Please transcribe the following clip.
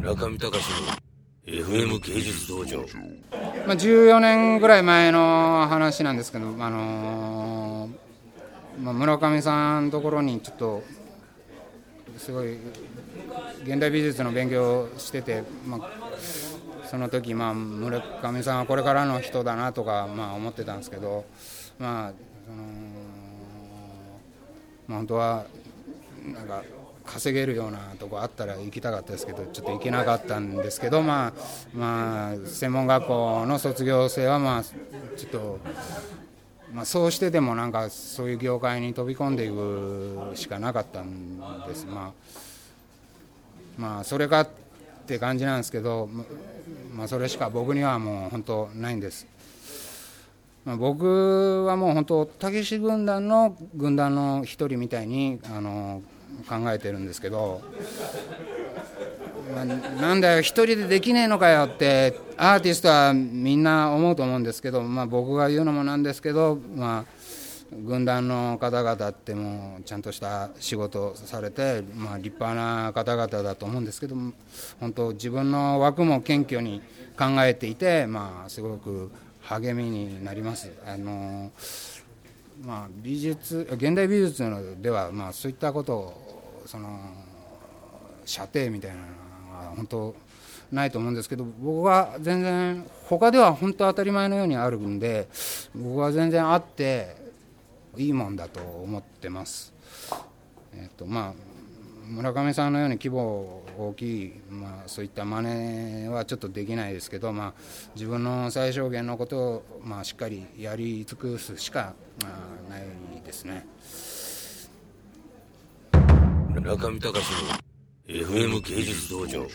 中見隆の FM 芸術道場。まあ、14年ぐらい前の話なんですけど、あのーまあ、村上さんのところにちょっとすごい現代美術の勉強をしてて、まあ、その時、まあ村上さんはこれからの人だなとか、まあ、思ってたんですけど、まあそのまあ、本当はなんか稼げるようなとこあったら行きたかったですけどちょっと行けなかったんですけど、まあまあ、専門学校の卒業生は、まあ、ちょっと、まあ、そうしてでもなんかそういう業界に飛び込んでいくしかなかったんです。まあまあ、それかって感じなんですけど、まあ、それしか僕にはもう本当ないんです。まあ、僕はもう本当、たけし軍団の軍団の一人みたいにあの考えてるんですけど、ま、なんだよ、一人でできねえのかよって、アーティストはみんな思うと思うんですけど、まあ、僕が言うのもなんですけど、まあ、軍団の方々ってもうちゃんとした仕事されて、まあ、立派な方々だと思うんですけど本当自分の枠も謙虚に考えていて、まあ、すごく励みになります。あのまあ、美術現代美術では、まあ、そういったことをその射程みたいなのは本当ないと思うんですけど僕は全然他では本当当たり前のようにあるんで僕は全然あっていいもんだと思ってます。えっとまあ村上さんのように規模大きい、まあ、そういった真似はちょっとできないですけど、まあ、自分の最小限のことを、まあ、しっかりやり尽くすしか、まあ、ないですね。村上隆の FM 芸術道場